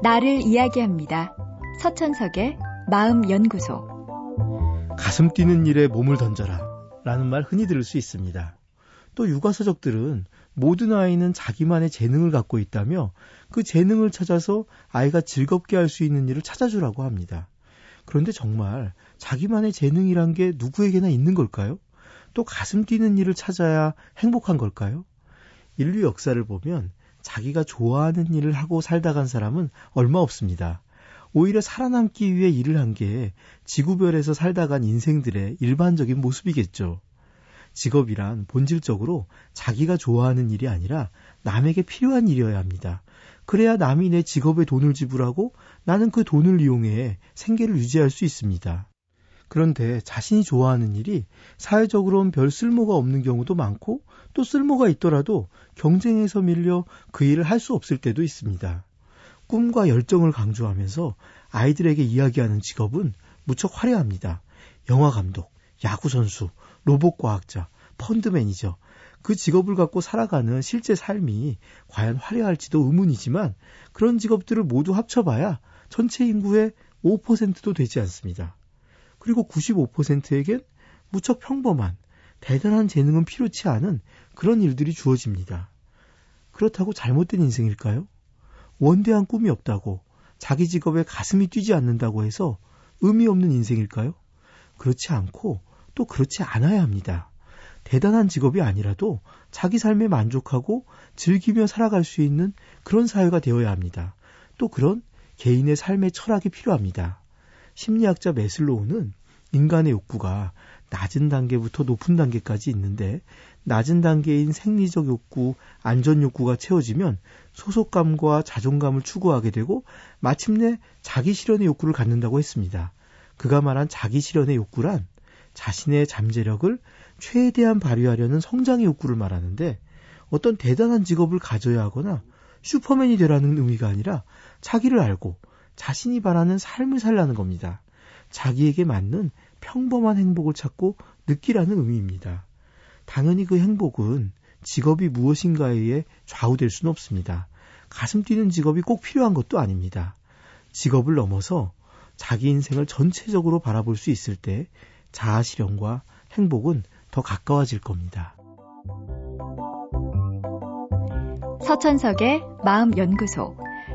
나를 이야기합니다. 서천석의 마음연구소. 가슴 뛰는 일에 몸을 던져라. 라는 말 흔히 들을 수 있습니다. 또 육아서적들은 모든 아이는 자기만의 재능을 갖고 있다며 그 재능을 찾아서 아이가 즐겁게 할 수 있는 일을 찾아주라고 합니다. 그런데 정말 자기만의 재능이란 게 누구에게나 있는 걸까요? 또 가슴 뛰는 일을 찾아야 행복한 걸까요? 인류 역사를 보면 자기가 좋아하는 일을 하고 살다 간 사람은 얼마 없습니다. 오히려 살아남기 위해 일을 한 게 지구별에서 살다 간 인생들의 일반적인 모습이겠죠. 직업이란 본질적으로 자기가 좋아하는 일이 아니라 남에게 필요한 일이어야 합니다. 그래야 남이 내 직업에 돈을 지불하고 나는 그 돈을 이용해 생계를 유지할 수 있습니다. 그런데 자신이 좋아하는 일이 사회적으로는 별 쓸모가 없는 경우도 많고 또 쓸모가 있더라도 경쟁에서 밀려 그 일을 할 수 없을 때도 있습니다. 꿈과 열정을 강조하면서 아이들에게 이야기하는 직업은 무척 화려합니다. 영화 감독, 야구 선수, 로봇 과학자, 펀드 매니저. 그 직업을 갖고 살아가는 실제 삶이 과연 화려할지도 의문이지만 그런 직업들을 모두 합쳐봐야 전체 인구의 5%도 되지 않습니다. 그리고 95%에겐 무척 평범한 대단한 재능은 필요치 않은 그런 일들이 주어집니다. 그렇다고 잘못된 인생일까요? 원대한 꿈이 없다고 자기 직업에 가슴이 뛰지 않는다고 해서 의미 없는 인생일까요? 그렇지 않고 또 그렇지 않아야 합니다. 대단한 직업이 아니라도 자기 삶에 만족하고 즐기며 살아갈 수 있는 그런 사회가 되어야 합니다. 또 그런 개인의 삶의 철학이 필요합니다. 심리학자 메슬로우는 인간의 욕구가 낮은 단계부터 높은 단계까지 있는데 낮은 단계인 생리적 욕구, 안전 욕구가 채워지면 소속감과 자존감을 추구하게 되고 마침내 자기 실현의 욕구를 갖는다고 했습니다. 그가 말한 자기 실현의 욕구란 자신의 잠재력을 최대한 발휘하려는 성장의 욕구를 말하는데 어떤 대단한 직업을 가져야 하거나 슈퍼맨이 되라는 의미가 아니라 자기를 알고 자신이 바라는 삶을 살라는 겁니다. 자기에게 맞는 평범한 행복을 찾고 느끼라는 의미입니다. 당연히 그 행복은 직업이 무엇인가에 의해 좌우될 수는 없습니다. 가슴 뛰는 직업이 꼭 필요한 것도 아닙니다. 직업을 넘어서 자기 인생을 전체적으로 바라볼 수 있을 때 자아 실현과 행복은 더 가까워질 겁니다. 서천석의 마음연구소.